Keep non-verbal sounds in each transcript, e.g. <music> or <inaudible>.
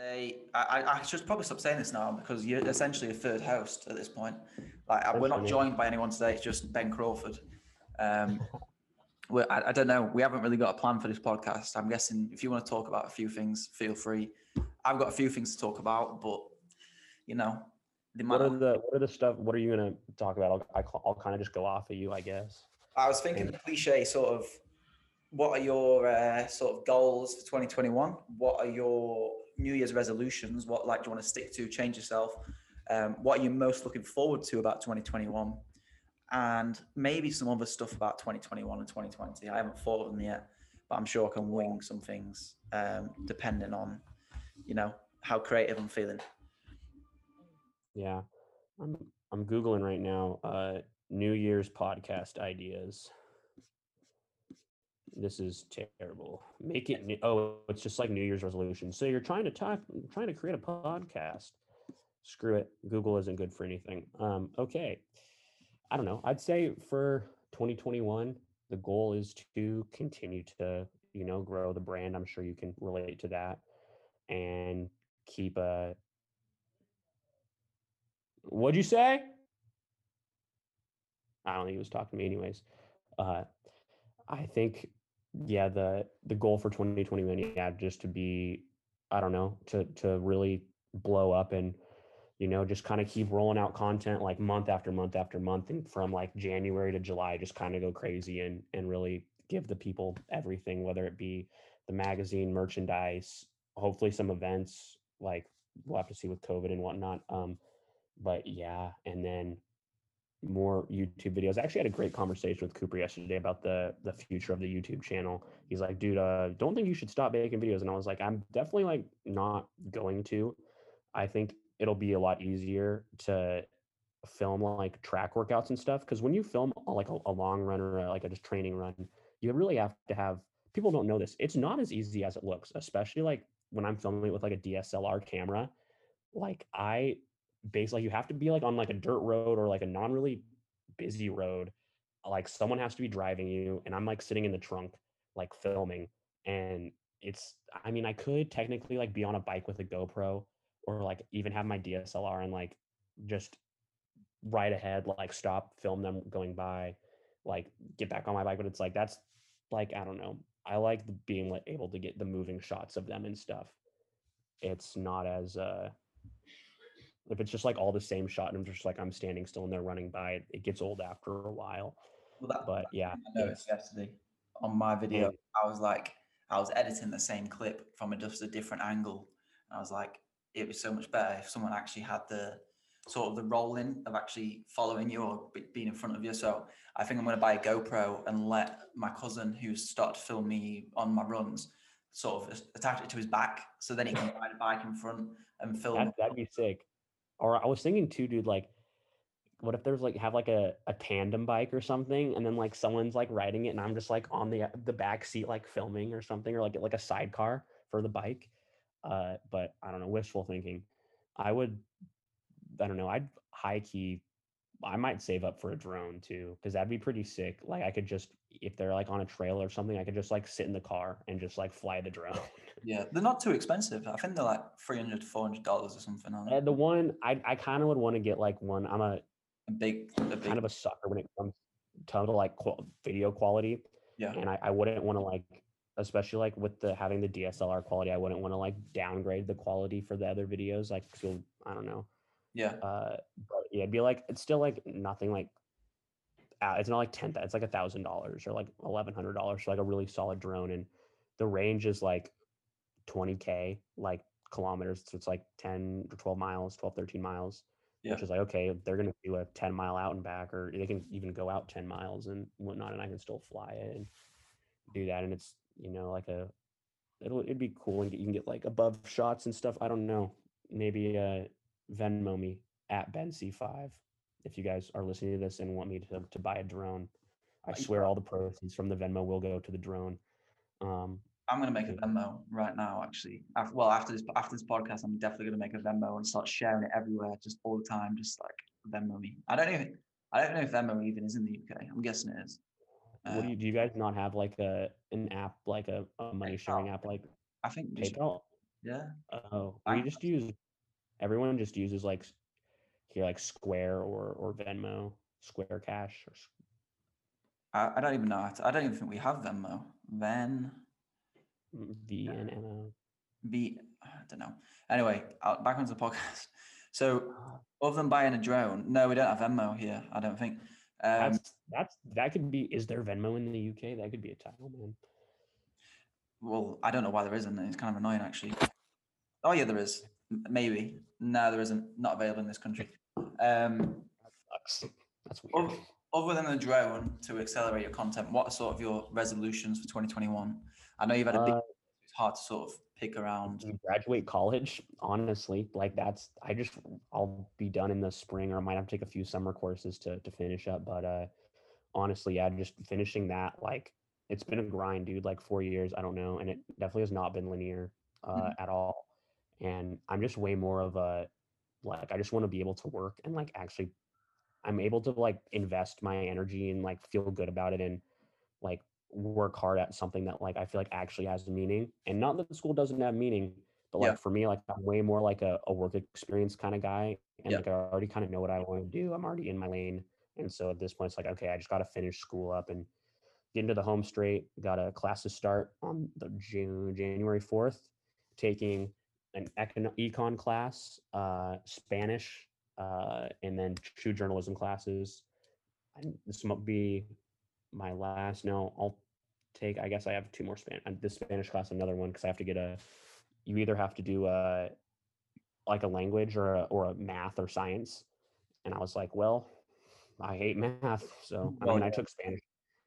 Today, I, I should probably stop saying this now because you're essentially a third host at this point. Like, we're not joined by anyone today. It's just Ben Crawford. Um, <laughs> I, I, don't know. We haven't really got a plan for this podcast. I'm guessing if you want to talk about a few things, feel free. I've got a few things to talk about, but you know, what are the what are the stuff? What are you going to talk about? I'll, I'll kind of just go off of you, I guess. I was thinking the cliche sort of. What are your uh, sort of goals for 2021? What are your New Year's resolutions? What like do you want to stick to? Change yourself. Um, what are you most looking forward to about 2021? And maybe some other stuff about 2021 and 2020. I haven't thought of them yet, but I'm sure I can wing some things um, depending on, you know, how creative I'm feeling. Yeah, I'm I'm googling right now. Uh, New Year's podcast ideas. This is terrible. Make it. Oh, it's just like New Year's resolution. So you're trying to type, trying to create a podcast. Screw it. Google isn't good for anything. Um, okay. I don't know. I'd say for 2021, the goal is to continue to, you know, grow the brand. I'm sure you can relate to that and keep a What'd you say? I don't think he was talking to me anyways. Uh, I think, yeah, the the goal for 2021, yeah, just to be, I don't know, to to really blow up and you know just kind of keep rolling out content like month after month after month and from like January to July just kind of go crazy and and really give the people everything whether it be the magazine merchandise hopefully some events like we'll have to see with covid and whatnot um but yeah, and then more YouTube videos. I actually had a great conversation with Cooper yesterday about the the future of the YouTube channel. He's like, dude, uh, don't think you should stop making videos. And I was like, I'm definitely like not going to. I think it'll be a lot easier to film like track workouts and stuff because when you film like a, a long run or a, like a just training run, you really have to have people don't know this. It's not as easy as it looks, especially like when I'm filming it with like a DSLR camera. Like I basically you have to be like on like a dirt road or like a non really busy road like someone has to be driving you and i'm like sitting in the trunk like filming and it's i mean i could technically like be on a bike with a gopro or like even have my dslr and like just right ahead like stop film them going by like get back on my bike but it's like that's like i don't know. I like being like able to get the moving shots of them and stuff. It's not as uh if it's just like all the same shot and I'm just like I'm standing still and they're running by, it gets old after a while. Well, that, but yeah, I noticed yesterday on my video, I was like, I was editing the same clip from a, just a different angle. And I was like, it was so much better if someone actually had the sort of the rolling of actually following you or being in front of you. So I think I'm going to buy a GoPro and let my cousin, who's started to film me on my runs, sort of attach it to his back, so then he can <laughs> ride a bike in front and film. That, that'd be sick. Or I was thinking too, dude, like, what if there's like have like a, a tandem bike or something, and then like someone's like riding it, and I'm just like on the the back seat like filming or something, or like like a sidecar for the bike. Uh, but I don't know, wishful thinking. I would, I don't know, I'd high key I might save up for a drone too, because that'd be pretty sick. Like I could just, if they're like on a trail or something, I could just like sit in the car and just like fly the drone. <laughs> Yeah, they're not too expensive. I think they're like three hundred to four hundred dollars or something. Uh, the one I I kind of would want to get like one. I'm a, a big, a big, kind of a sucker when it comes to like qu- video quality. Yeah, and I, I wouldn't want to like, especially like with the having the DSLR quality, I wouldn't want to like downgrade the quality for the other videos. Like, feel I don't know. Yeah. Uh, but yeah, it'd be like it's still like nothing like uh, it's not like ten. It's like a thousand dollars or like eleven hundred dollars for like a really solid drone, and the range is like twenty k like kilometers. So it's like ten or twelve miles, 12, 13 miles. Yeah. Which is like okay, they're gonna do a ten mile out and back, or they can even go out ten miles and whatnot, and I can still fly it and do that. And it's you know like a it'll it'd be cool and you can get like above shots and stuff. I don't know. Maybe uh Venmo me at Ben C5 if you guys are listening to this and want me to, to buy a drone. I swear all the proceeds from the Venmo will go to the drone. Um, I'm gonna make a Venmo right now. Actually, after, well, after this after this podcast, I'm definitely gonna make a Venmo and start sharing it everywhere, just all the time, just like Venmo me. I don't even I don't know if Venmo even is in the UK. I'm guessing it is. what do you do? You guys not have like a an app like a, a money sharing app like I think PayPal? Yeah. Oh, we just use everyone just uses like here like Square or or Venmo, Square Cash or I don't even know. to- I don't even think we have Venmo. Ven mm, VNMO. V. I don't know. Anyway, uh, back onto the podcast. <laughs> So, other than buying a drone, no, we don't have Venmo here. I don't think. Um, That's that's that could be. Is there Venmo in the UK? That could be a title, man. well, I don't know why there isn't. It's kind of annoying, actually. Oh yeah, there is. Maybe. No, there isn't. Not available in this country. Um, Sucks. That's weird. Other, than the drone to accelerate your content, what are sort of your resolutions for 2021? I know you've had a big. Uh, it's hard to sort of pick around. graduate college honestly like that's i just i'll be done in the spring or i might have to take a few summer courses to to finish up but uh honestly yeah just finishing that like it's been a grind dude like four years i don't know and it definitely has not been linear uh Mhm. at all and i'm just way more of a like i just want to be able to work and like actually i'm able to like invest my energy and like feel good about it and like work hard at something that like I feel like actually has meaning. And not that the school doesn't have meaning, but Yeah. like for me, like I'm way more like a, a work experience kind of guy. And Yeah. like I already kind of know what I want to do. I'm already in my lane. And so at this point, it's like, okay, I just got to finish school up and get into the home straight. Got a class to start on the June, January 4th, taking an econ, econ class, uh, Spanish, uh, and then two journalism classes. And this might be my last. No, I'll take. I guess I have two more Spanish. This Spanish class, another one, because I have to get a. You either have to do a, like a language or a, or a math or science, and I was like, well, I hate math, so I mean, I took Spanish.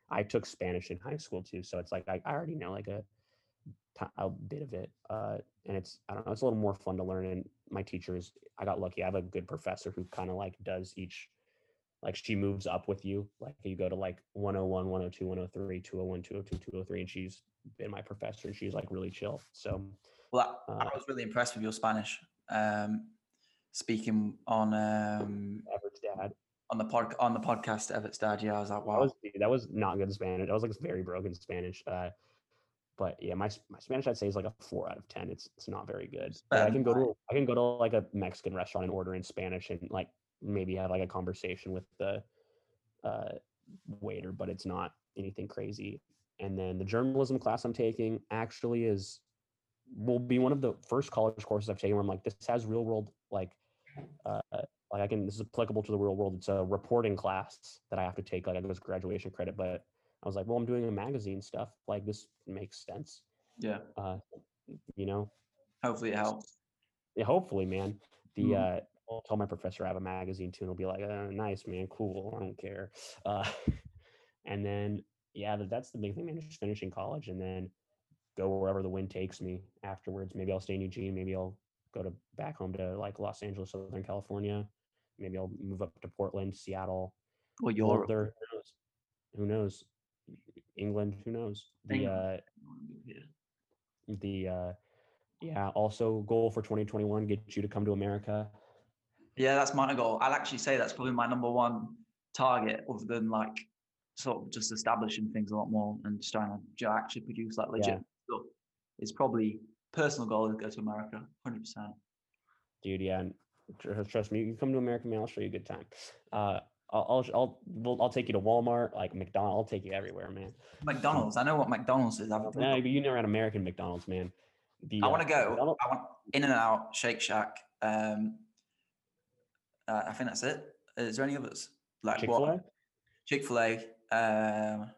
I took Spanish in high school too, so it's like I, I already know like a a bit of it, uh, and it's I don't know, it's a little more fun to learn. And my teachers, I got lucky. I have a good professor who kind of like does each like she moves up with you like you go to like 101 102 103 201 202 203 and she's been my professor and she's like really chill so Well, I, I Uh, was really impressed with your Spanish. Um, speaking on um, Everett's dad on the pod on the podcast, Everett's dad. Yeah, I was like, that wow. was that was not good spanish that was like very broken spanish uh but yeah my, my spanish i'd say is like a four out of ten. It's it's not very good. Like, i can go to i can go to like a mexican restaurant and order in spanish and like maybe have like a conversation with the uh waiter but it's not anything crazy. And then the journalism class i'm taking actually is will be one of the first college courses i've taken where i'm like this has real world like uh like i can this is applicable to the real world. It's a reporting class that i have to take like as graduation credit but i was like well i'm doing a magazine stuff like this makes sense Yeah. uh you know Hopefully it helps. yeah, hopefully man the Mhm. uh i'll tell my professor i have a magazine too and he'll be like uh, nice man cool i don't care <laughs> uh and then yeah that's the big thing man just finishing college and then go wherever the wind takes me afterwards maybe i'll stay in eugene maybe i'll go to back home to like los angeles southern california maybe i'll move up to portland seattle live Europe. there who knows who knows england who knows the uh Yeah. the uh yeah also goal for 2021 get you to come to america Yeah, that's my goal. I'll actually say that's probably my number one target, other than like sort of just establishing things a lot more and just trying to actually produce like legit stuff. It's probably personal goal is go to America, hundred percent. dude yeah and trust me you come to america man i'll show you a good time uh I'll, I'll, I'll, we'll- I'll take you to Walmart, like McDonald's. I'll take you everywhere, man. McDonald's. I know what McDonald's is. I've, No, but you never had American McDonald's, man. The, I uh, want to go. McDonald- I want In and Out, Shake Shack. Um, uh, I think that's it. Is there any others? Like Chick-fil-A? what? Chick Fil A. Um,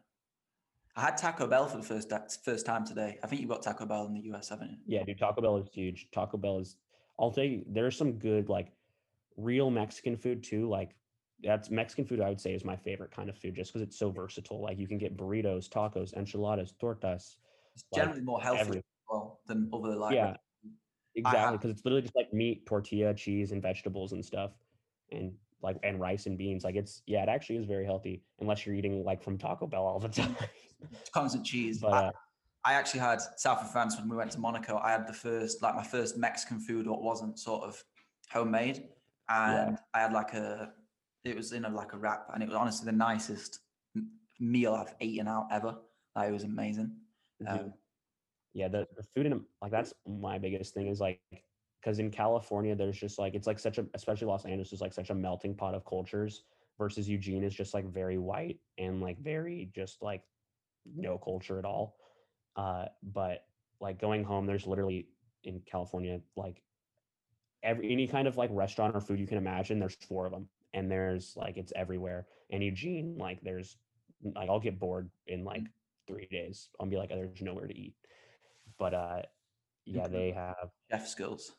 I had Taco Bell for the first first time today. I think you've got Taco Bell in the US, haven't you? Yeah, dude, Taco Bell is huge. Taco Bell is. I'll tell you, there's some good like real Mexican food too. Like that's Mexican food. I would say is my favorite kind of food, just because it's so versatile. Like you can get burritos, tacos, enchiladas, tortas. It's Like, generally more healthy every- as well than other like. Yeah, exactly. Because it's literally just like meat, tortilla, cheese, and vegetables and stuff, and like and rice and beans. Like it's yeah, it actually is very healthy unless you're eating like from Taco Bell all the <laughs> time. It's constant cheese. but I, uh, I actually had south of France when we went to Monaco. I had the first, like my first Mexican food, what wasn't sort of homemade, and I had like a, it was in a like a wrap, and it was honestly the nicest meal I've eaten out ever. Like it was amazing. dude, Um, Yeah, the, the food in like that's my biggest thing is like because in California there's just like it's like such a especially Los Angeles is like such a melting pot of cultures versus Eugene is just like very white and like very just like no culture at all. Uh, but like going home, there's literally in California like every any kind of like restaurant or food you can imagine. There's four of them, and there's like it's everywhere. And Eugene, like there's like I'll get bored in like Mm. three days. I'll be like there's nowhere to eat. But uh, yeah, they have. Chef skills.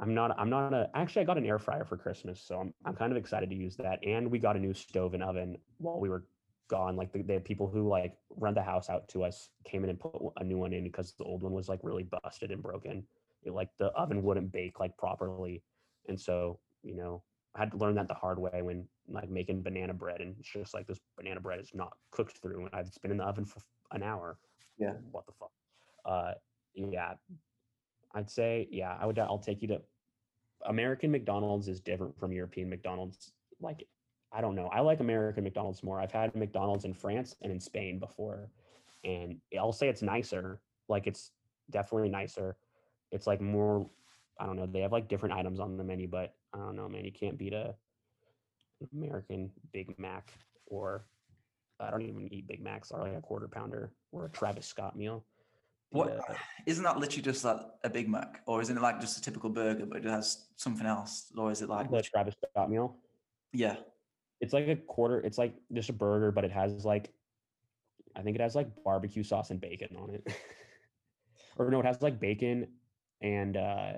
I'm not. I'm not a. Actually, I got an air fryer for Christmas, so I'm. I'm kind of excited to use that. And we got a new stove and oven while we were gone. Like the, the people who like rent the house out to us came in and put a new one in because the old one was like really busted and broken. It, like the oven wouldn't bake like properly, and so you know I had to learn that the hard way when like making banana bread, and it's just like this banana bread is not cooked through, and it's been in the oven for an hour. Yeah. What the fuck? Uh, yeah, I'd say, yeah, I would. I'll take you to American McDonald's is different from European McDonald's. Like, I don't know. I like American McDonald's more. I've had McDonald's in France and in Spain before, and I'll say it's nicer. Like, it's definitely nicer. It's like more. I don't know. They have like different items on the menu, but I don't know, man. You can't beat a American Big Mac or I don't even eat Big Macs or like a quarter pounder or a Travis Scott meal. What uh, isn't that literally just like a Big Mac, or isn't it like just a typical burger, but it has something else, or is it like the Travis Scott meal? yeah, It's like a quarter. It's like just a burger, but it has like, I think it has like barbecue sauce and bacon on it. <laughs> or no, it has like bacon and uh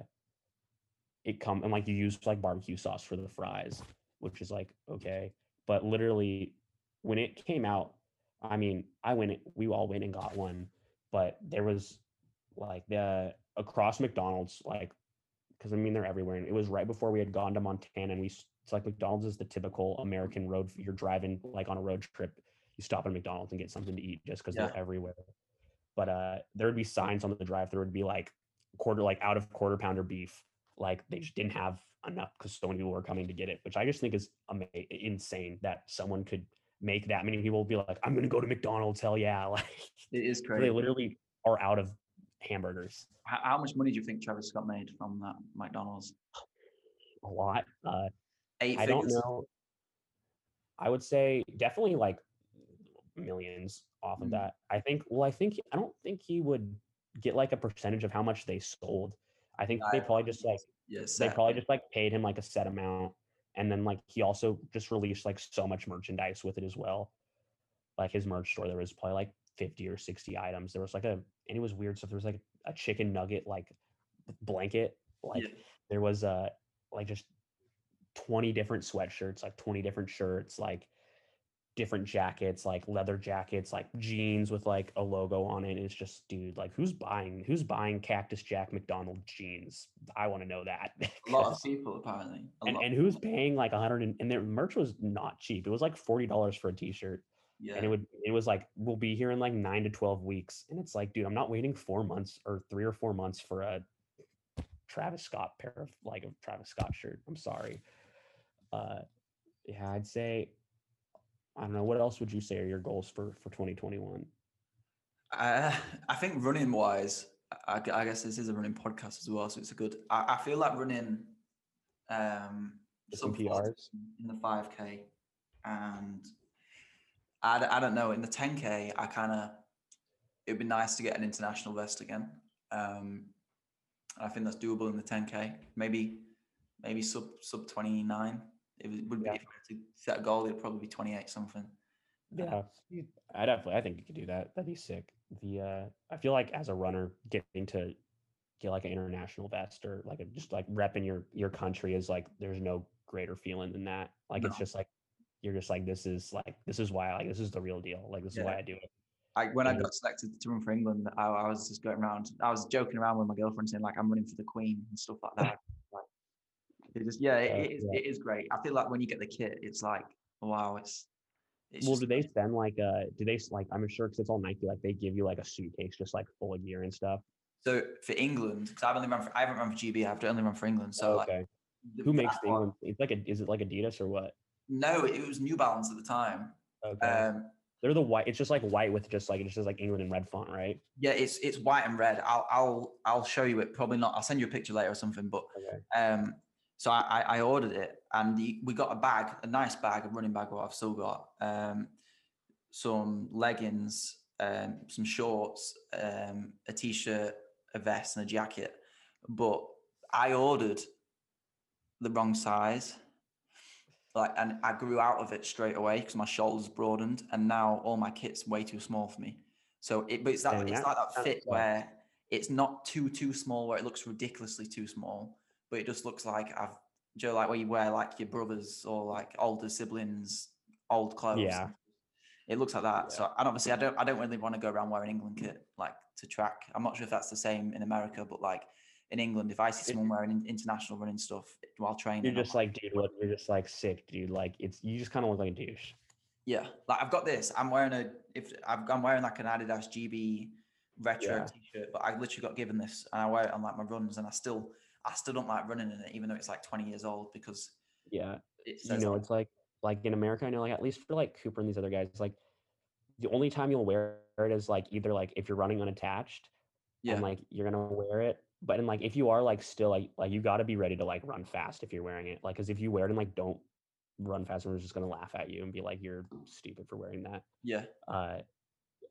it come and like you use like barbecue sauce for the fries, which is like okay. But literally, when it came out, I mean, I went. We all went and got one, but there was like the across McDonald's, like because I mean they're everywhere, and it was right before we had gone to Montana, and we it's like McDonald's is the typical American road. You're driving like on a road trip, you stop at McDonald's and get something to eat just because Yeah. they're everywhere. But uh, there would be signs on the drive-through would be like quarter, like out of quarter pounder beef. Like they just didn't have enough because so many people were coming to get it, which I just think is ama- insane that someone could make that many people be like, "I'm going to go to McDonald's." Hell yeah! <laughs> Like it is crazy. they literally are out of hamburgers. How, how much money do you think Travis Scott made from that McDonald's? A lot. Uh, Eight I figures. don't know. I would say definitely like millions off of Mm. that. I think. Well, I think I don't think he would get like a percentage of how much they sold. I think they probably just like Yes, they probably just like paid him like a set amount, and then like he also just released like so much merchandise with it as well. Like his merch store, there was probably like fifty or sixty items. There was like a and it was weird stuff. There was like a chicken nugget like blanket. Like Yeah. there was a like just 20 different sweatshirts, like 20 different shirts, like different jackets, like leather jackets, like jeans with like a logo on it. And it's just, dude, like who's buying who's buying Cactus Jack McDonald jeans? I want to know that. <laughs> a lot of <laughs> people apparently. A and, and who's paying like a hundred and, and their merch was not cheap. It was like forty dollars for a t-shirt. Yeah, And it would it was like we'll be here in like nine to twelve weeks. And it's like, dude, I'm not waiting four months or three or four months for a Travis Scott pair of like a Travis Scott shirt. I'm sorry. Uh yeah, I'd say I don't know. What else would you say are your goals for for 2021? Uh, <laughs> I think running wise, I, I guess this is a running podcast as well, so it's a good. I, I feel like running um, some sub 40 PRs? in the five k, and I, I don't know in the ten k. I kind of it'd be nice to get an international vest again. Um, I think that's doable in the ten k. Maybe maybe sub sub twenty nine. It would would be Yeah. if I had to set a goal. It'd probably be twenty eight something. Yeah, you- I definitely I think you could do that. That'd be sick. The uh I feel like as a runner, getting to get like an international vest or like a, just like repping your your country is like there's no greater feeling than that. Like it's just like you're just like this is like this is why like this is the real deal. Like this is why I do it. I, when I got selected to run for England, I, I was just going around. I was joking around with my girlfriend, saying like I'm running for the Queen and stuff like that. Like, it just yeah, it, Uh, it, is, yeah. it is great. I feel like when you get the kit, it's like wow, it's. it's well, do they send like uh do they like I'm sure because it's all Nike like they give you like a suitcase just like full of gear and stuff. So for England, because I've only run for I haven't run for GB, I've only run for England. So like, okay. the- Who makes the England? It's like a is it like Adidas or what? No, it was New Balance at the time. Okay. Um, They're the white. It's just like white with just like it's just like England in red font, right? Yeah, it's it's white and red. I'll I'll I'll show you it. Probably not. I'll send you a picture later or something. But Okay. um, so I I ordered it and we got a bag, a nice bag, a running bag. What I've still got. Um, some leggings, um, some shorts, um, a t-shirt, a vest, and a jacket. But I ordered the wrong size. Like, and I grew out of it straight away because my shoulders broadened, and now all my kit's way too small for me. So it, but it's that it's like that fit where it's not too too small, where it looks ridiculously too small, but it just looks like I've, know, like where you wear like your brothers or like older siblings old clothes. Yeah. It looks like that. So and obviously I don't I don't really want to go around wearing England kit like to track. I'm not sure if that's the same in America, but like in England, if I see someone wearing international running stuff while training, You're I'm just like, dude, what? You're just like sick, dude. Like it's you just kind of look like a douche. yeah, like I've got this. I'm wearing a if I've, I'm wearing like an Adidas GB retro Yeah. t-shirt, but I literally got given this and I wear it on like my runs, and I still I still don't like running in it, even though it's like 20 years old because Yeah. it you know, like- it's like like in America, I know like at least for like Cooper and these other guys, it's like the only time you'll wear it is like either like if you're running unattached yeah, and like you're gonna wear it. But in like if you are like still like like you gotta be ready to like run fast if you're wearing it. Like because if you wear it and like don't run fast, everyone's just gonna laugh at you and be like you're stupid for wearing that. yeah, Uh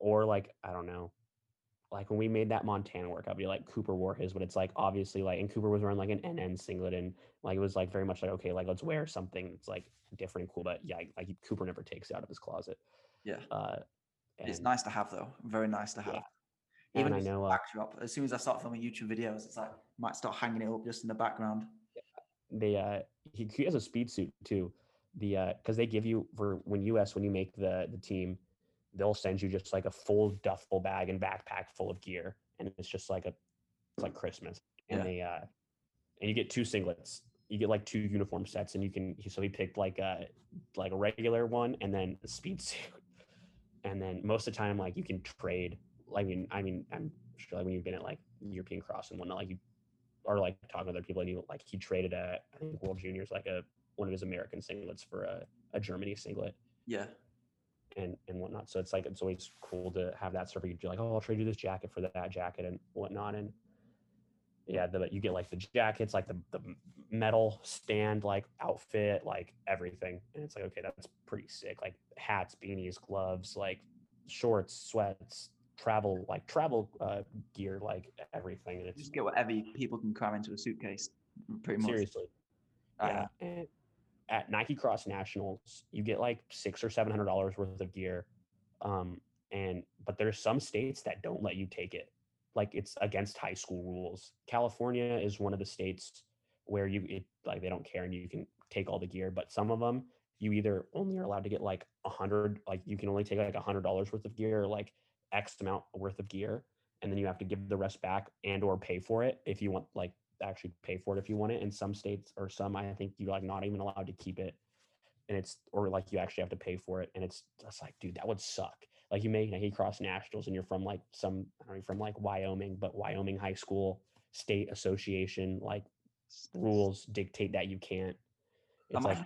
or like I don't know. Like when we made that Montana workout, be like Cooper wore his, but it's like obviously like and Cooper was wearing like an NN singlet and like it was like very much like okay, like let's wear something that's like different and cool. But yeah, like Cooper never takes it out of his closet. yeah. Uh It's nice to have though. Very nice to Yeah. have. and Even I just the know uh, backdrop. As soon as I start filming YouTube videos, it's like might start hanging it up just in the background. they uh he, he has a speed suit too the uh because they give you for when us when you make the the team they'll send you just like a full duffel bag and backpack full of gear and it's just like a it's like christmas and Yeah. they uh and you get two singlets. You get like two uniform sets and you can so he picked like a like a regular one and then a speed <laughs> suit. And then most of the time like you can trade i mean i mean i'm sure like when you've been at like european cross and whatnot like you are like talking to other people and you like he traded a I think World Juniors like a one of his American singlets for a, a Germany singlet. Yeah, and and whatnot. So it's like it's always cool to have that stuff. where You do like, oh, I'll trade you this jacket for that jacket and whatnot. And yeah, the, you get like the jackets, like the the medal stand, like outfit, like everything. And it's like, okay, that's pretty sick. Like hats, beanies, gloves, like shorts, sweats, travel, like travel uh, gear, like everything. And it's just get whatever people can cram into a suitcase. Pretty much. seriously. Uh, yeah. And at Nike Cross Nationals, you get like six or seven hundred dollars worth of gear. Um, and but there's some states that don't let you take it. Like it's against high school rules. California is one of the states where you it like they don't care and you can take all the gear, but some of them you either only are allowed to get like a hundred, like you can only take like a hundred dollars worth of gear, or like X amount worth of gear, and then you have to give the rest back and or pay for it if you want like actually pay for it if you want it. In some states or some, I think you're like not even allowed to keep it, and it's or like you actually have to pay for it, and it's just like, dude, that would suck. Like you make Nike Cross Nationals, and you're from like some, I don't know, from like Wyoming, but Wyoming High School State Association like rules dictate that you can't. It's like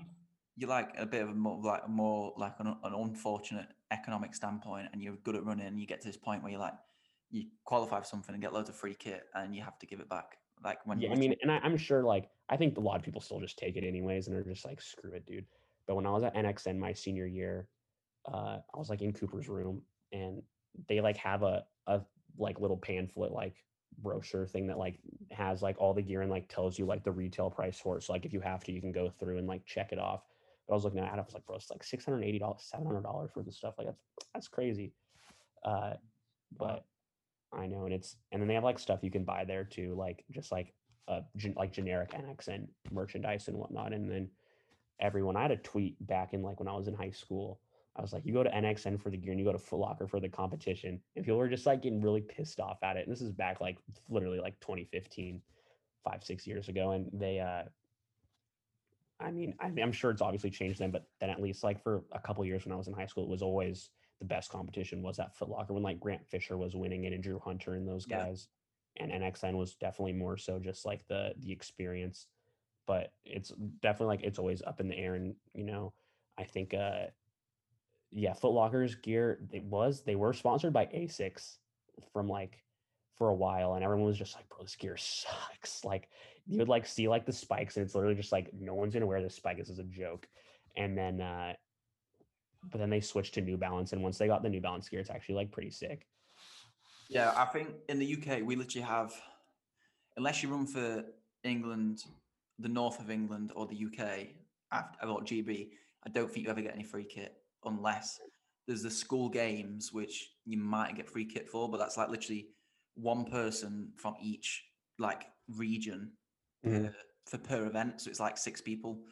you're like a bit of a more like more like an, an unfortunate economic standpoint, and you're good at running, and you get to this point where you're like, you qualify for something and get loads of free kit, and you have to give it back. Like when yeah, I mean, and I, I'm sure like I think a lot of people still just take it anyways, and they're just like, screw it, dude. But when I was at NXN my senior year, uh, I was like in Cooper's room, and they like have a a like little pamphlet like brochure thing that like has like all the gear and like tells you like the retail price for it. So like if you have to, you can go through and like check it off. But I was looking at it, I was like, bro, it's like six hundred eighty dollars, seven hundred dollars worth of stuff. Like that's that's crazy. Uh, but I know, and it's and then they have like stuff you can buy there too, like just like uh gen- like generic NXN merchandise and whatnot. And then everyone, I had a tweet back in like when I was in high school. I was like, you go to NXN for the gear and you go to Foot Locker for the competition. And people were just like getting really pissed off at it. And this is back like literally like 2015, five, six years ago. And they uh I mean, I I'm sure it's obviously changed then, but then at least like for a couple years when I was in high school, it was always the best competition was at Foot Locker when like Grant Fisher was winning it and Drew Hunter and those Yeah. guys. And NXN was definitely more so just like the the experience. But it's definitely like it's always up in the air. And, you know, I think uh yeah, Foot Locker's gear. It was they were sponsored by Asics from like for a while, and everyone was just like, "Bro, this gear sucks." <laughs> Like you would like see like the spikes, and it's literally just like no one's gonna wear this spike. This is a joke. And then, uh but then they switched to New Balance, and once they got the New Balance gear, it's actually like pretty sick. Yeah, I think in the UK we literally have, unless you run for England, the north of England or the UK, after about GB, I don't think you ever get any free kit unless there's the school games which you might get free kit for, but that's like literally one person from each like region Mhm. per, for per event. So it's like six people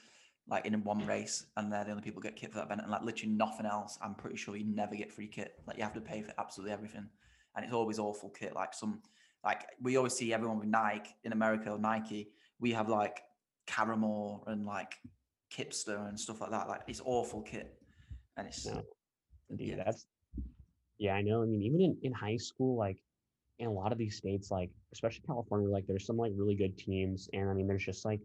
like in one race, and they're the only people get kit for that event, and like literally nothing else. I'm pretty sure you never get free kit. Like you have to pay for absolutely everything, and it's always awful kit. Like some, like we always see everyone with Nike in America or Nike. We have like Karrimor and like Kipsta and stuff like that. Like it's awful kit, and it's No. Dude, Yeah. that's yeah, I know. I mean, even in, in high school, like in a lot of these states, like especially California, like there's some like really good teams, and I mean, there's just like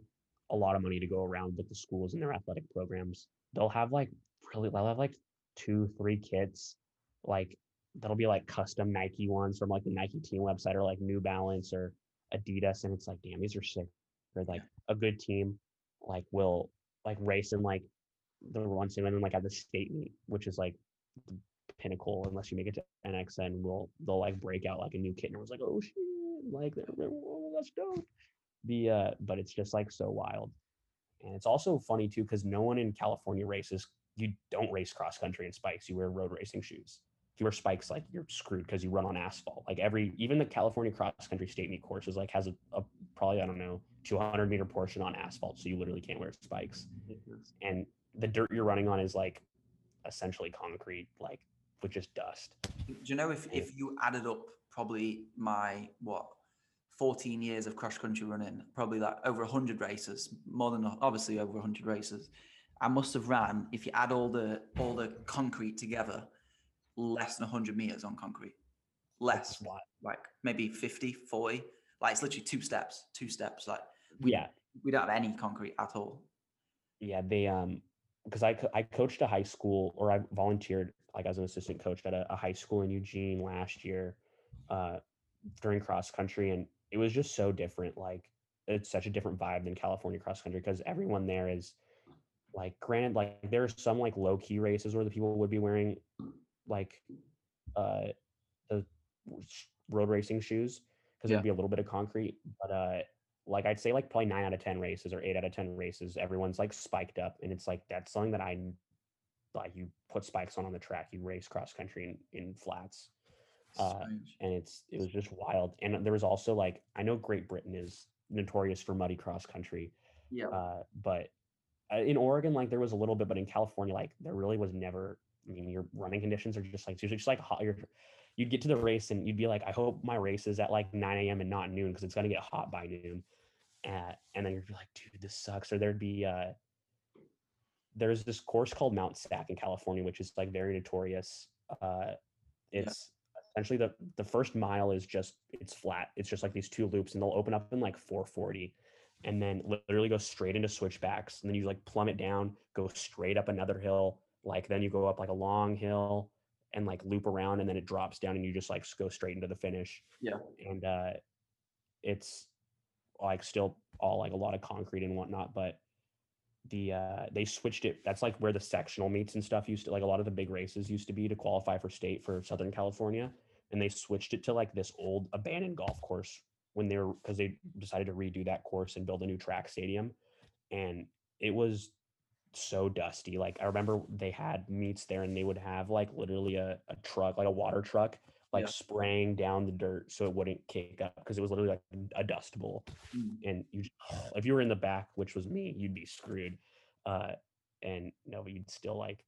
a lot of money to go around with the schools and their athletic programs. They'll have like really, they'll have like two, three kits, like that'll be like custom Nike ones from like the Nike team website or like New Balance or Adidas, and it's like, damn, these are sick. Or like a good team, like will like race in like the once and then like at the state meet, which is like the pinnacle unless you make it to NXN, will they'll like break out like a new kit and everyone's like, oh shit, like oh, that's dope. The uh, but it's just like so wild. And it's also funny too, because no one in California races, you don't race cross country in spikes, you wear road racing shoes. If you wear spikes, like you're screwed because you run on asphalt. Like every even the California cross country state meet courses like has a, a probably, I don't know, 200 meter portion on asphalt. So you literally can't wear spikes. And the dirt you're running on is like essentially concrete, like with just dust. Do you know if if you added up probably my what 14 years of cross country running, probably like over 100 races, more than obviously over 100 races. I must have ran if you add all the all the concrete together, less than 100 meters on concrete. Less, like maybe 50, 40. Like it's literally two steps, two steps. Like we, Yeah. we don't have any concrete at all. Yeah. They, um, because I, co- I coached a high school or I volunteered like as an assistant coach at a, a high school in Eugene last year uh, during cross country. And it was just so different. Like it's such a different vibe than California cross country because everyone there is like, granted, like there are some like low key races where the people would be wearing like uh, the road racing shoes because Yeah. there'd be a little bit of concrete. But uh, like I'd say like probably nine out of ten races or eight out of ten races, everyone's like spiked up, and it's like that's something that I like. You put spikes on on the track, you race cross country in, in flats, Uh, and it's it was just wild. And there was also like I know Great Britain is notorious for muddy cross country, Yeah. uh, but uh, in Oregon, like there was a little bit, but in California, like there really was never. I mean, your running conditions are just like it's usually just like hot. You're, you'd get to the race and you'd be like, I hope my race is at like 9 a.m. and not noon because it's gonna get hot by noon. Uh, and then you'd be like, dude, this sucks. Or there'd be uh, there's this course called Mount Sac in California, which is like very notorious. Uh, it's essentially the the first mile is just it's flat. It's just like these two loops, and they'll open up in like 440 and then literally go straight into switchbacks. And then you like plummet down, go straight up another hill. Like then you go up like a long hill and like loop around, and then it drops down, and you just like go straight into the finish. Yeah. And uh, it's like still all like a lot of concrete and whatnot, but the uh they switched it that's like where the sectional meets and stuff used to like a lot of the big races used to be to qualify for state for southern california and they switched it to like this old abandoned golf course when they were because they decided to redo that course and build a new track stadium and it was so dusty like i remember they had meets there and they would have like literally a, a truck like a water truck like Yeah. spraying down the dirt so it wouldn't kick up because it was literally like a dust bowl Mm. and you <sighs> if you were in the back which was me you'd be screwed uh and no but you'd still like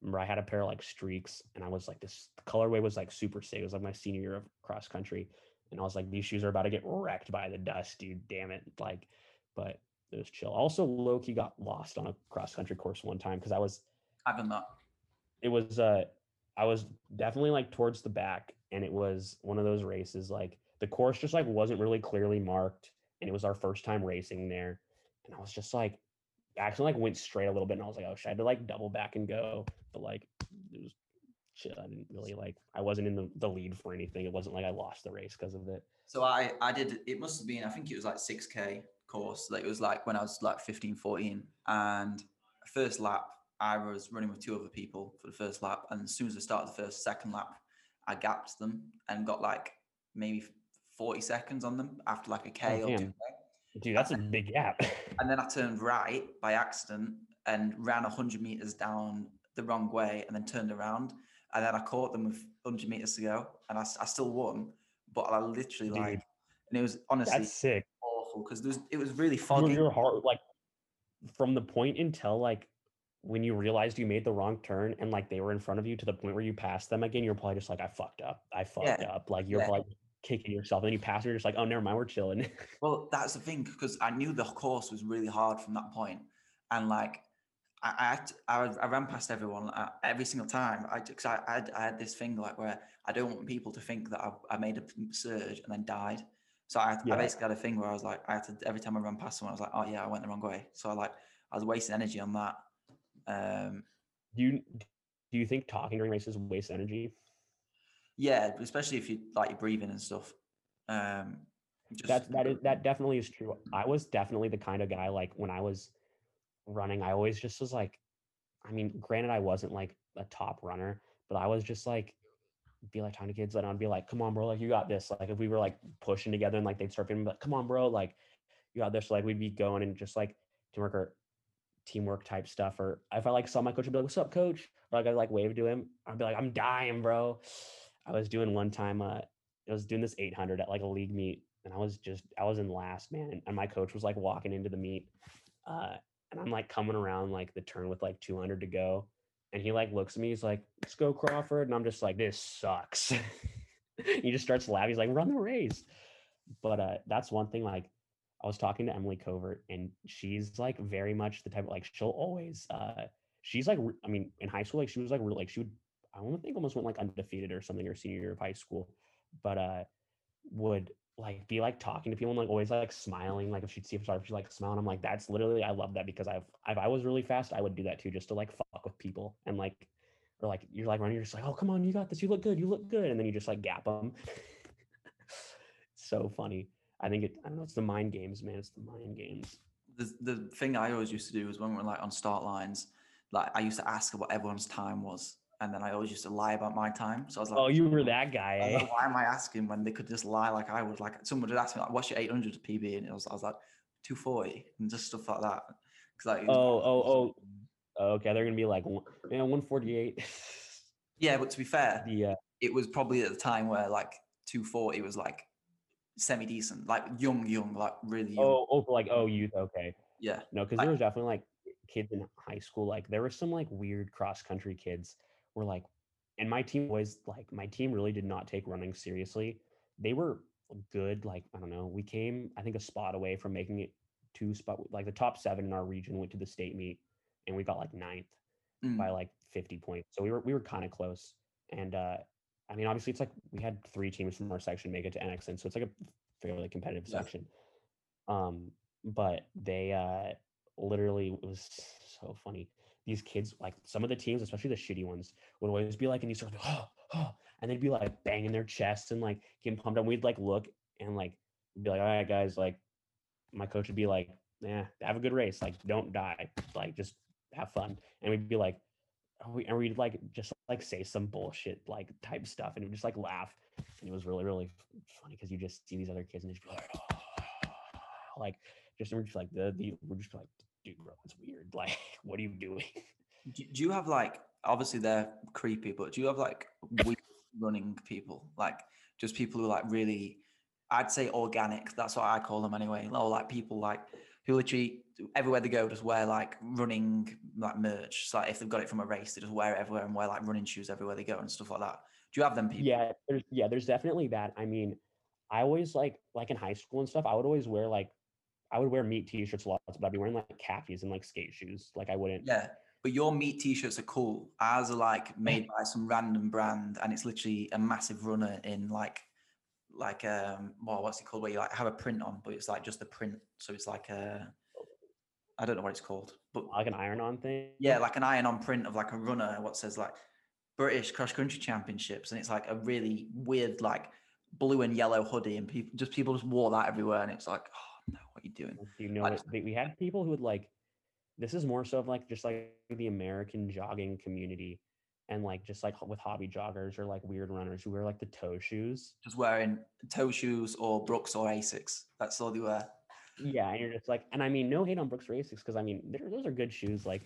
remember i had a pair of like streaks and i was like this the colorway was like super safe it was like my senior year of cross country and i was like these shoes are about to get wrecked by the dust dude damn it like but it was chill also low-key got lost on a cross country course one time because i was Having that. it was uh I was definitely like towards the back and it was one of those races like the course just like wasn't really clearly marked and it was our first time racing there and I was just like actually like went straight a little bit and I was like oh should I had to like double back and go but like it was chill. I didn't really like. I wasn't in the, the lead for anything. It wasn't like I lost the race because of it. So I I did. It must have been. I think it was like six k course. Like it was like when I was like 15, 14. and first lap I was running with two other people for the first lap, and as soon as I started the first second lap, I gapped them and got like maybe 40 seconds on them after like a K Oh, or two. Dude, that's a big gap. And then I turned right by accident and ran 100 meters down the wrong way and then turned around. And then I caught them with 100 meters to go and I still won. But I literally like, and it was honestly that's sick. awful because it was really foggy. your heart, like, from the point until like when you realized you made the wrong turn and like they were in front of you to the point where you passed them again, you're probably just like, I fucked up. I fucked up. Like you're yeah. probably kicking yourself. And you pass, and you're just like, oh, never mind, we're chilling. <laughs> Well, that's the thing because I knew the course was really hard from that point, and like I I, had to- I, I ran past everyone uh, every single time. I because I, I, had, I had this thing like where I don't want people to think that I, I made a surge and then died. So I, Yeah. I basically had a thing where I was like I had to every time I ran past someone I was like oh yeah I went the wrong way. So I like I was wasting energy on that. Um, do you do you think talking during races wastes energy? yeah, especially if you like your breathing and stuff. Um, just, That that is that <clears throat> definitely is true. I was definitely the kind of guy like when I was running, I always just was like, I mean, granted, I wasn't like a top runner, but I was just like be like talking to kids and I'd be like, come on, bro, like you got this. Like if we were like pushing together and like they'd start feeling like, come on, bro, like you got this. Like we'd be going and just like to work or teamwork type stuff. Or if I like saw my coach, I'd be like, what's up, coach? Or like I'd like wave to him. I'd be like, I'm dying, bro. I was doing one time, uh, I was doing this 800 at like a league meet and I was just, I was in last, man. And, and my coach was like walking into the meet. Uh, and I'm like coming around like the turn with like 200 to go. And he like looks at me, he's like, let's go, Crawford. And I'm just like, this sucks. <laughs> he just starts laughing. He's like, run the race. But uh, that's one thing. Like, I was talking to Emily Covert, and she's like very much the type of like she'll always. uh She's like, I mean, in high school, like she was like, like she would. I want to think almost went like undefeated or something her senior year of high school, but uh would like be like talking to people and like always like smiling. Like if she'd see if she'd like smiling, I'm like, that's literally I love that because I've if I was really fast, I would do that too, just to like fuck with people and like or like you're like running, you're just like, oh come on, you got this, you look good, you look good, and then you just like gap them. <laughs> so funny. I think it. I don't know. It's the mind games, man. It's the mind games. the the thing I always used to do was when we were like on start lines, like I used to ask what everyone's time was, and then I always used to lie about my time. So I was like, Oh, you were that guy. Eh? like, why am I asking when they could just lie like I would? Like someone would ask me like, "What's your 800 PB?" and it was I was like, "240," and just stuff like that. Because like, Oh, oh, oh. Okay, they're gonna be like, one- man, 148. <laughs> yeah. But to be fair, uh, it was probably at the time where like 240 was like semi decent, like young, young, like really young. oh, oh, like oh, youth. Okay, Yeah, no, because there was definitely like kids in high school. Like there were some like weird cross country kids were like, and my team was like, my team really did not take running seriously. They were good. Like I don't know, we came I think a spot away from making it two spot. Like the top seven in our region went to the state meet, and we got like ninth. Mm. by like 50 points. So we were we were kind of close. And uh I mean obviously it's like we had three teams from our section make it to NXN, so it's like a fairly competitive Yeah. section. Um but they uh literally it was so funny. These kids like some of the teams, especially the shitty ones, would always be like and you sort of oh, oh, and they'd be like banging their chests and like getting pumped up. We'd like look and like be like, all right, guys, like my coach would be like, yeah, have a good race. Like, don't die. Like, just have fun. And we'd be like, and and we'd like just like say some bullshit like type stuff, and we'd just like laugh. And it was really really funny because you just see these other kids and just be like, like just we're just like the, the we're just like, dude, bro, it's weird. <laughs> Like, what are you doing? Do, do you have like obviously they're creepy, but do you have like weird running people, like just people who like really, I'd say organic. That's what I call them anyway. Or like people like who literally everywhere they go just wear like running like merch. So like if they've got it from a race, they just wear it everywhere and wear like running shoes everywhere they go and stuff like that. Do you have them people? Yeah, there's yeah, there's definitely that. I mean, I always like like in high school and stuff, I would always wear like I would wear meet t-shirts lots, but I'd be wearing like khakis and like skate shoes. Like I wouldn't Yeah. But your meet t-shirts are cool. Ours are like made <laughs> by some random brand, and it's literally a massive runner in like, like um, well, what's it called? Where you like have a print on, but it's like just a print. So it's like a, I don't know what it's called, but like an iron-on thing. yeah, like an iron-on print of like a runner. What says like, British cross country championships, and it's like a really weird like blue and yellow hoodie, and people just people just wore that everywhere, and it's like, oh no, what are you doing? You know, just- we had people who would like. This is more so of like just like the American jogging community, and like just like with hobby joggers or like weird runners who wear like the toe shoes. Just wearing toe shoes or Brooks or Asics. That's all they wear. Yeah, and you're just like, and I mean, no hate on Brooks or Asics because I mean, those are good shoes. Like,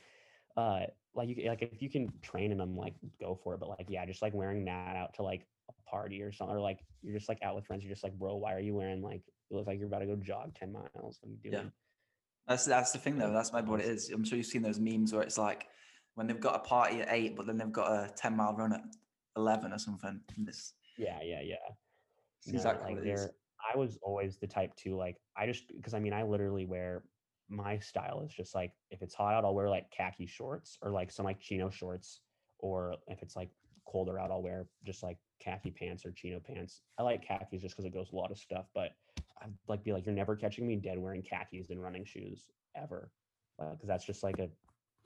uh, like you like if you can train in them, like go for it. But like, yeah, just like wearing that out to like a party or something, or like you're just like out with friends. You're just like, bro, why are you wearing like it looks like you're about to go jog ten miles? What are you Yeah. That's that's the thing though. That's my what it is. I'm sure you've seen those memes where it's like when they've got a party at eight, but then they've got a ten mile run at eleven or something. This Yeah, yeah, yeah. it's No, exactly like what it is. they're I was always the type to like I just because I mean I literally wear my style is just like if it's hot out I'll wear like khaki shorts or like some like chino shorts or if it's like colder out I'll wear just like khaki pants or chino pants. I like khakis just because it goes a lot of stuff, but I'd like be like you're never catching me dead wearing khakis and running shoes ever, because that's just like a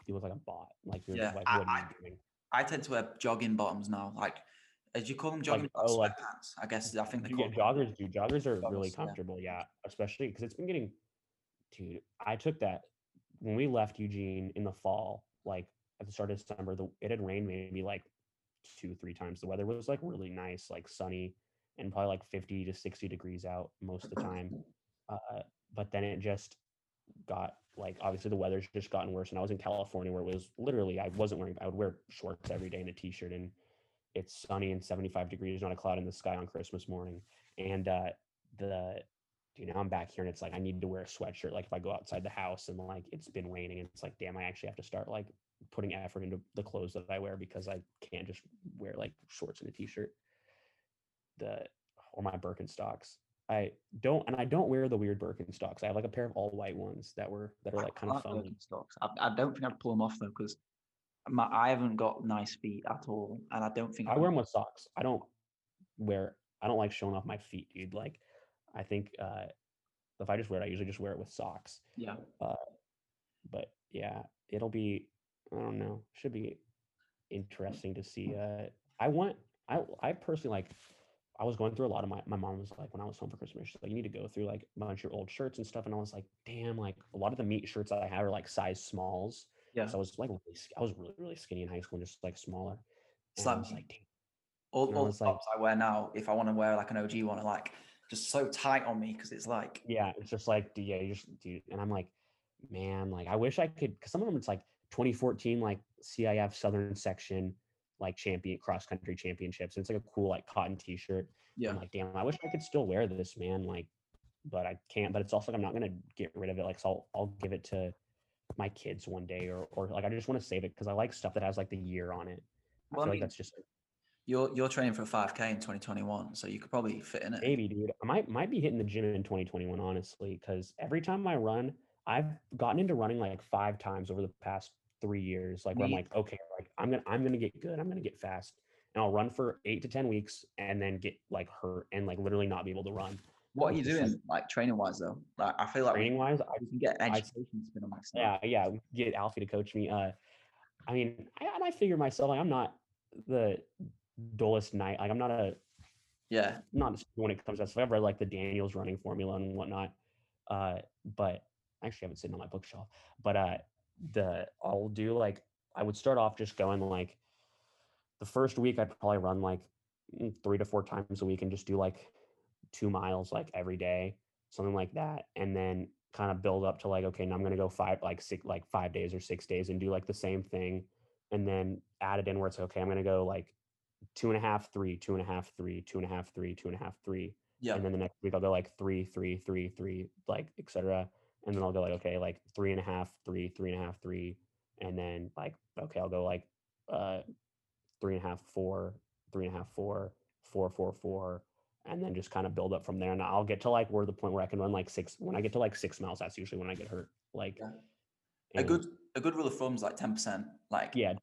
you look like a bot. Like you're Yeah, like I- what are I- you doing? I tend to wear jogging bottoms now. Like, as you call them, jogging oh, bottoms, like- sweatpants. I guess I think they call joggers, dude. Joggers are really Joggers, yeah. comfortable, yeah. Especially because it's been getting, dude. I took that when we left Eugene in the fall, like at the start of December. The it had rained maybe like two, three times. The weather was like really nice, like sunny, and probably like fifty to sixty degrees out most of the time. Uh, but then it just got like obviously the weather's just gotten worse. And I was in California where it was literally I wasn't wearing I would wear shorts every day and a t-shirt and it's sunny and 75 degrees, not a cloud in the sky on Christmas morning. And uh the you know, I'm back here and it's like I need to wear a sweatshirt like if I go outside the house and like it's been raining and it's like damn I actually have to start like putting effort into the clothes that I wear because I can't just wear like shorts and a t-shirt. The or my Birkenstocks. I don't and I don't wear the weird Birkenstocks. I have like a pair of all white ones that were that are I like kind of foamy. Birkenstocks. I, I don't think I'd pull them off though because my I haven't got nice feet at all, and I don't think I I'm- wear them with socks. I don't wear. I don't like showing off my feet, dude. Like, I think uh, if I just wear it, I usually just wear it with socks. Yeah, But yeah, it'll be. I don't know. Should be interesting to see. Uh, I want. I I personally like. I was going through a lot of my. My mom was like, when I was home for Christmas, she's like, you need to go through like a bunch of your old shirts and stuff. And I was like, damn, like a lot of the meet shirts that I have are like size smalls. yeah. So I was like, really, I was really, really skinny in high school and just like smaller. And I like was like, damn. all, all the was like- tops I wear now, if I want to wear like an OG one, are like just so tight on me because it's like yeah, it's just like, yeah, you just dude, and I'm like, man, like I wish I could, because some of them it's like 2014, like CIF Southern Section, like champion cross country championships. And it's like a cool like cotton T-shirt. yeah. I'm like, damn, I wish I could still wear this, man. Like, but I can't. But it's also like I'm not gonna get rid of it. Like, so I'll I'll give it to my kids one day, or or like I just want to save it because I like stuff that has like the year on it. Well, I feel mean, like that's just You're you're training for a 5k in 2021, so you could probably fit in it. Maybe, dude. I might might be hitting the gym in 2021, honestly, because every time I run, I've gotten into running like five times over the past three years. Like where I'm like, okay, like I'm gonna I'm gonna get good. I'm gonna get fast, and I'll run for eight to ten weeks, and then get like hurt and like literally not be able to run. What are you It's just like- doing, like training wise though? Like I feel like Training wise, I can get education spin on stuff. yeah yeah get Alfie to coach me. Uh, I mean, I, and I figure myself like I'm not the dullest night. Like I'm not a yeah, not when it comes to that stuff. I've read like the Daniels running formula and whatnot. Uh, but I actually have it sitting on my bookshelf. But uh, the I'll do like I would start off just going like the first week I'd probably run like mm, three to four times a week and just do like two miles like every day, something like that, and then kind of build up to like okay now I'm gonna go five like six like five days or six days and do like the same thing, and then add it in where it's okay I'm gonna go like two and a half, three, two and a half, three, two and a half, three, two and a half, three. yeah, And then the next week I'll go like three, three, three, three, like etc. And then I'll go like, okay, like three and a half, three, three and a half, three. And then like, okay, I'll go like uh three and a half, four, three and a half, four, four, four, four. And then just kind of build up from there. And I'll get to like where the point where I can run like six. When I get to like six miles, that's usually when I get hurt. Like Yeah. a good a good rule of thumb is like 10%. Like yeah,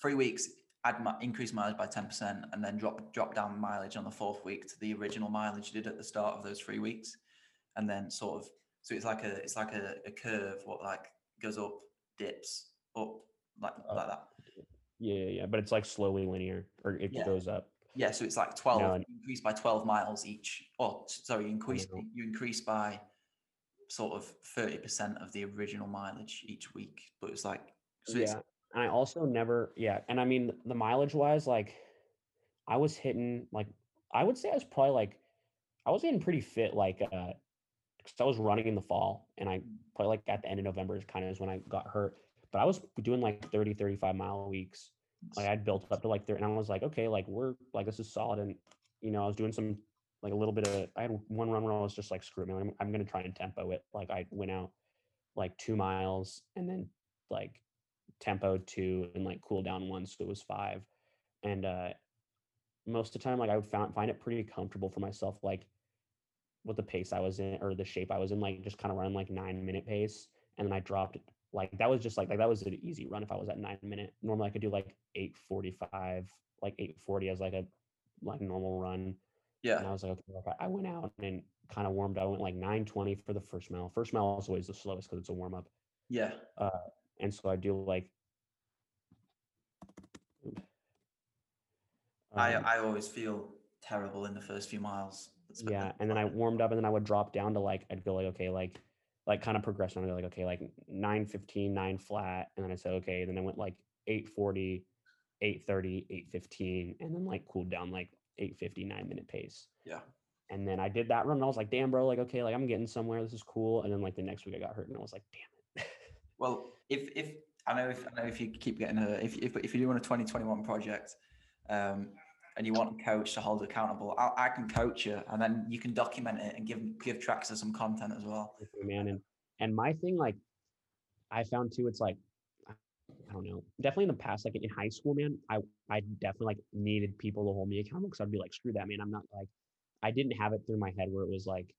three weeks, add mi- increase mileage by 10%, and then drop drop down mileage on the fourth week to the original mileage you did at the start of those three weeks, and then sort of so it's like a it's like a, a curve what like goes up, dips up like Oh. like that. Yeah, yeah, yeah, but it's like slowly linear, or it Yeah. goes up. Yeah, so it's like 12, No, increase by 12 miles each. Oh, sorry, you increase you increase by sort of 30% of the original mileage each week. But it's like so it's yeah, and I also never, yeah, and I mean the mileage wise, like I was hitting like I would say I was probably like I was getting pretty fit, like uh, because I was running in the fall, and I probably like at the end of November is kind of is when I got hurt. But I was doing like 30, 35 mile weeks. Like I'd built up to like there, and I was like, okay, like we're like this is solid, and you know I was doing some like a little bit of. I had one run where I was just like, screw man, I'm, I'm gonna try and tempo it. Like I went out like two miles, and then like tempo two, and like cool down one, so it was five, and uh most of the time like I would find find it pretty comfortable for myself, like with the pace I was in or the shape I was in, like just kind of run like nine minute pace, and then I dropped like that was just like like that was an easy run if I was at nine minute. Normally I could do like eight forty five, like eight forty as like a like normal run. Yeah. And I was like, okay, I I went out and kind of warmed. up. I went like nine twenty for the first mile. First mile is always the slowest because it's a warm up. yeah. And so I do like. I um, I always feel terrible in the first few miles. Yeah <laughs> and then i warmed up and then i would drop down to like i'd go like okay like like kind of progression. I'd go like okay like 915 9 flat and then i said okay then i went like 840 830 815 and then like cooled down like 859 minute pace. Yeah. and then i did that run and i was like damn bro like okay like i'm getting somewhere this is cool and then like the next week i got hurt and i was like damn it. <laughs> Well, if if I know if I know if you keep getting a if if if you're doing a 2021 project, um, and you want a coach to hold accountable, I, I can coach you, and then you can document it and give give Trackstaa some content as well. man. And and my thing, like, I found too, it's like, I I don't know, definitely in the past, like in high school, man, I I definitely like needed people to hold me accountable because I'd be like, screw that, man. I'm not like, I didn't have it through my head where it was like,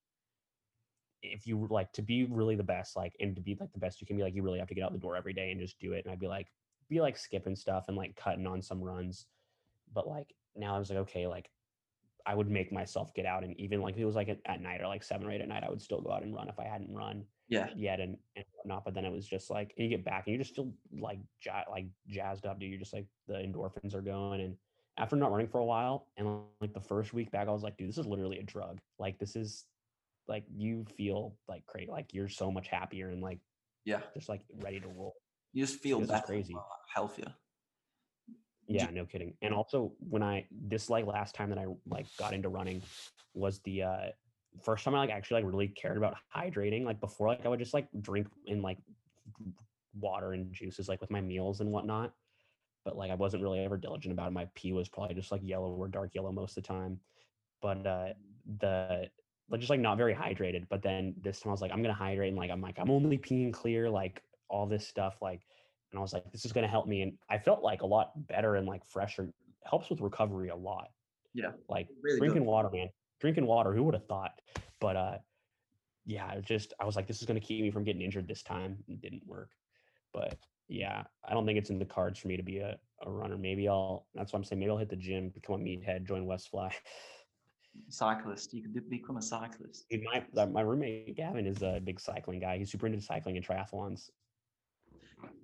if you like to be really the best, like, and to be like the best you can be, like, you really have to get out the door every day and just do it. And I'd be like, be like skipping stuff and like cutting on some runs, but like now I was like, okay, like I would make myself get out and even like if it was like at, at night or like seven or eight at night, I would still go out and run if I hadn't run Yeah, yet and, and whatnot. But then it was just like and you get back and you just feel like ja- like jazzed up, dude. You're just like the endorphins are going. And after not running for a while, and like the first week back, I was like, dude, this is literally a drug. Like this is like you feel like crazy, like you're so much happier and like yeah. just like ready to roll. You just feel This better, crazy. Uh, healthier. Yeah, no kidding. And also when I this like last time that I like got into running was the uh first time I like actually like really cared about hydrating. Like before, like I would just like drink in like water and juices like with my meals and whatnot. But like I wasn't really ever diligent about it. My pee was probably just like yellow or dark yellow most of the time. But uh the like just like not very hydrated. But then this time I was like, I'm gonna hydrate and like I'm like, I'm only peeing clear, like all this stuff, like and I was like, this is going to help me. And I felt like a lot better and like fresher. Helps with recovery a lot. Yeah, Like really drinking good. water, man. Drinking water. Who would have thought? But uh, yeah, it just I was like, this is going to keep me from getting injured this time. It didn't work. But yeah, I don't think it's in the cards for me to be a, a runner. Maybe I'll. That's what I'm saying. Maybe I'll hit the gym, become a meathead, join Westfly. <laughs> Cyclist. You could become a cyclist. Dude, my my roommate Gavin is a big cycling guy. He's super into cycling and triathlons.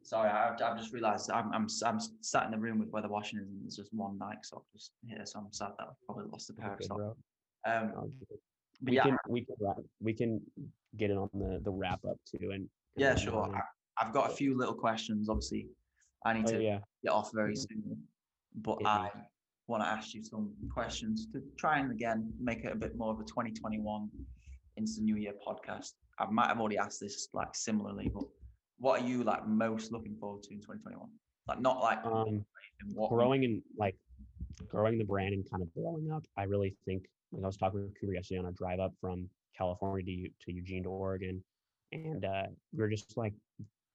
Sorry, I've, I've just realised I'm, I'm I'm sat in the room with where the washing is, and there's just one Nike sock just here, so I'm sad that I've probably lost a pair of Okay, socks. Um, I'll do it. but we yeah, can we can wrap, we can get it on the the wrap up too and, yeah, sure. I, I've got a few little questions. Obviously, I need oh to yeah get off very Mhm. soon, but me. I want to ask you some questions to try and again make it a bit more of a 2021 into the New Year podcast. I might have already asked this like similarly, but what are you like most looking forward to in 2021? Like not like um what growing and like growing the brand and kind of blowing up i really think like i was talking with Cooper yesterday on a drive up from california to, to eugene to oregon and uh we are just like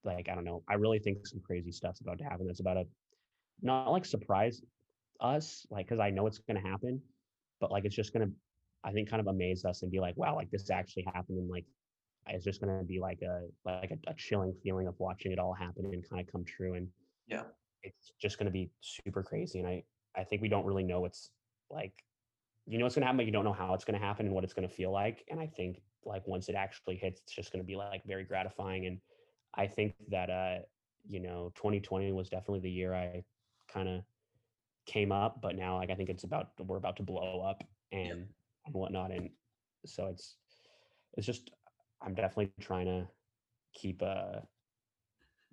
like i don't know i really think some crazy stuff's about to happen that's about to not like surprise us like because i know it's going to happen but like it's just going to i think kind of amaze us and be like wow like this actually happened and like it's just going to be like a like a, a chilling feeling of watching it all happen and kind of come true and Yeah. it's just going to be super crazy and i i think we don't really know what's like you know what's going to happen but you don't know how it's going to happen and what it's going to feel like and i think like once it actually hits it's just going to be like very gratifying and i think that uh you know 2020 was definitely the year i kind of came up, but now like I think it's about we're about to blow up and Yeah. and whatnot, and so it's it's just I'm definitely trying to keep a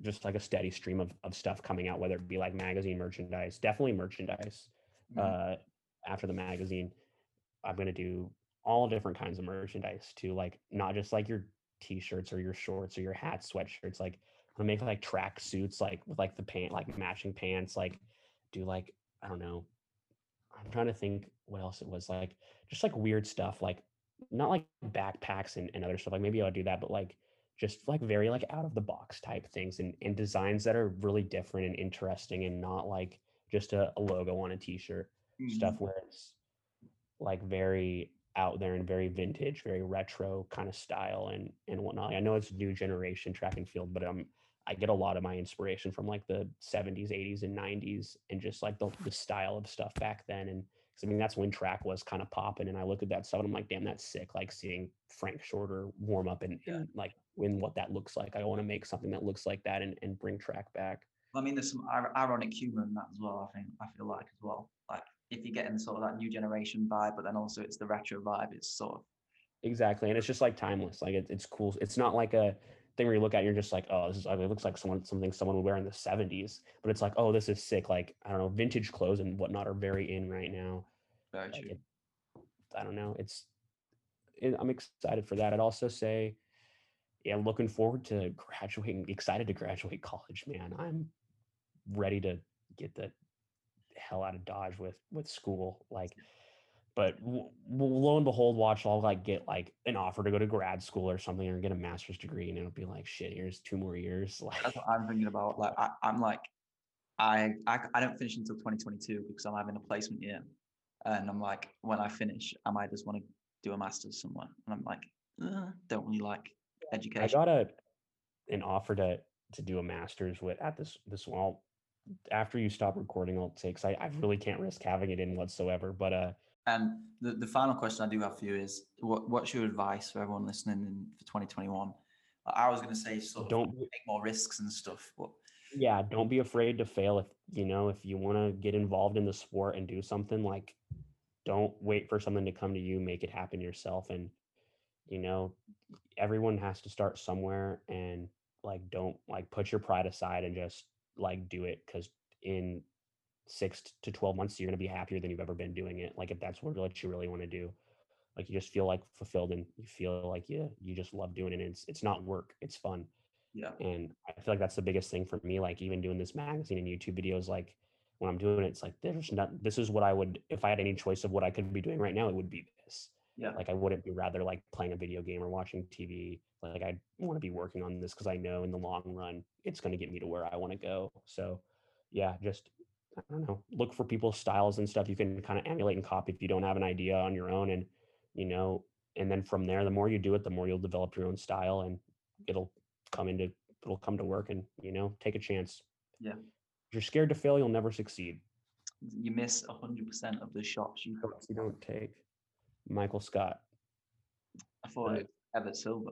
just like a steady stream of of stuff coming out, whether it be like magazine merchandise, definitely merchandise. Mhm. Uh, after the magazine, I'm gonna do all different kinds of merchandise to like not just like your t-shirts or your shorts or your hats, sweatshirts. Like I'm gonna make like track suits, like with like the pant, like matching pants, like do like I don't know. I'm trying to think what else it was like, just like weird stuff, like not like backpacks and, and other stuff. Like maybe I'll do that, but like just like very like out of the box type things and, and designs that are really different and interesting and not like just a, a logo on a t-shirt Mhm. stuff where it's like very out there and very vintage, very retro kind of style and and whatnot. I know it's new generation track and field, but um I get a lot of my inspiration from like the 70s, 80s, and 90s and just like the, the style of stuff back then. And I mean that's when track was kind of popping. And I look at that stuff and I'm like, damn, that's sick. Like seeing Frank Shorter warm up and, Yeah. and like when what that looks like. I want to make something that looks like that and, and bring track back. I mean, there's some ironic humor in that as well. I think I feel like as well. Like if you're getting sort of that new generation vibe, but then also it's the retro vibe. It's sort of Exactly. And it's just like timeless. Like it, it's cool. It's not like a thing where you look at it and you're just like, oh, this is ugly. It looks like someone something someone would wear in the 70s. But it's like, oh, this is sick. Like, I don't know, vintage clothes and whatnot are very in right now. Like it, I don't know. It's it, I'm excited for that. I'd also say, yeah, looking forward to graduating, excited to graduate college, man. I'm ready to get the hell out of Dodge with with school. Like, but w- lo and behold, watch I'll like get like an offer to go to grad school or something or get a master's degree, and it'll be like, shit, here's two more years. <laughs> Like, That's what I'm thinking about. Like I, I'm like, I, I I don't finish until 2022 because I'm having a placement year, and I'm like, when I finish, I might just want to do a master's somewhere, and I'm like, uh, don't really like education. I got a an offer to to do a master's with at this this well after you stop recording I'll say because I, I really can't risk having it in whatsoever. But uh And the, the final question I do have for you is what what's your advice for everyone listening in for 2021? I was going to say sort of don't be- take more risks and stuff, but yeah, don't mm-hmm. be afraid to fail if you know if you want to get involved in the sport and do something like don't wait for something to come to you, make it happen yourself and you know everyone has to start somewhere and like don't like put your pride aside and just like do it because in six to 12 months you're going to be happier than you've ever been doing it like if that's what what you really want to do. Like you just feel like fulfilled and you feel like you you just love doing it and it's it's not work it's fun yeah, and i feel like that's the biggest thing for me like even doing this magazine and youtube videos like when i'm doing it it's like there's not this is what i would if i had any choice of what i could be doing right now it would be this yeah, like I wouldn't be rather like playing a video game or watching TV. Like I want to be working on this because I know in the long run it's going to get me to where I want to go. So yeah, just I don't know, look for people's styles and stuff you can kind of emulate and copy if you don't have an idea on your own and you know, and then from there the more you do it, the more you'll develop your own style and it'll come into it'll come to work and you know, take a chance. Yeah. If you're scared to fail, you'll never succeed. you miss 100% of the shots you You don't take. Michael Scott. I thought it Everett Silver.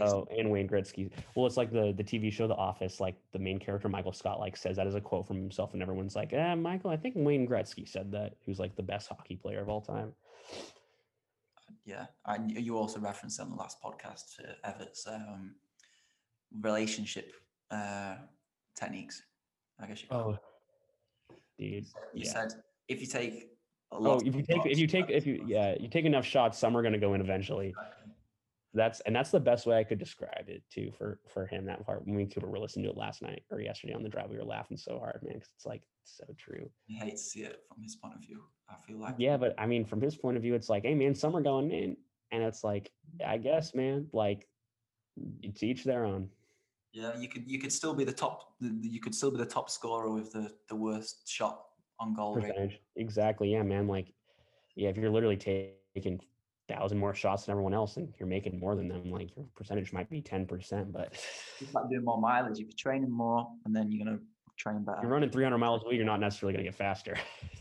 Oh, and Wayne Gretzky. Well, it's like the the TV show The Office. Like the main character Michael Scott like says that as a quote from himself, and everyone's like, "Eh, Michael, I think Wayne Gretzky said that. Who's like the best hockey player of all time." yeah, and you also referenced on the last podcast to Everett's um, relationship uh, techniques. I guess you. Oh, dude. you Yeah. said if you take a Oh, if you take if you take if you yeah you take enough shots, some are gonna go in eventually. That's and that's the best way I could describe it too for for him that part. When we two were listening to it last night or yesterday on the drive, we were laughing so hard, man, because it's like so true. you hate to see it from his point of view. I feel like Yeah, but I mean, from his point of view, it's like, hey, man, some are going in, and it's like, I guess, man, like, it's each their own. Yeah, you could you could still be the top. You could still be the top scorer with the the worst shot on goal rate. percentage. Exactly, yeah, man. Like, yeah, if you're literally taking thousand more shots than everyone else, and you're making more than them, like your percentage might be ten percent, but It's like doing more mileage. If you're training more, and then you're gonna train better. you're running 300 miles a week, you're not necessarily going to get faster. <laughs>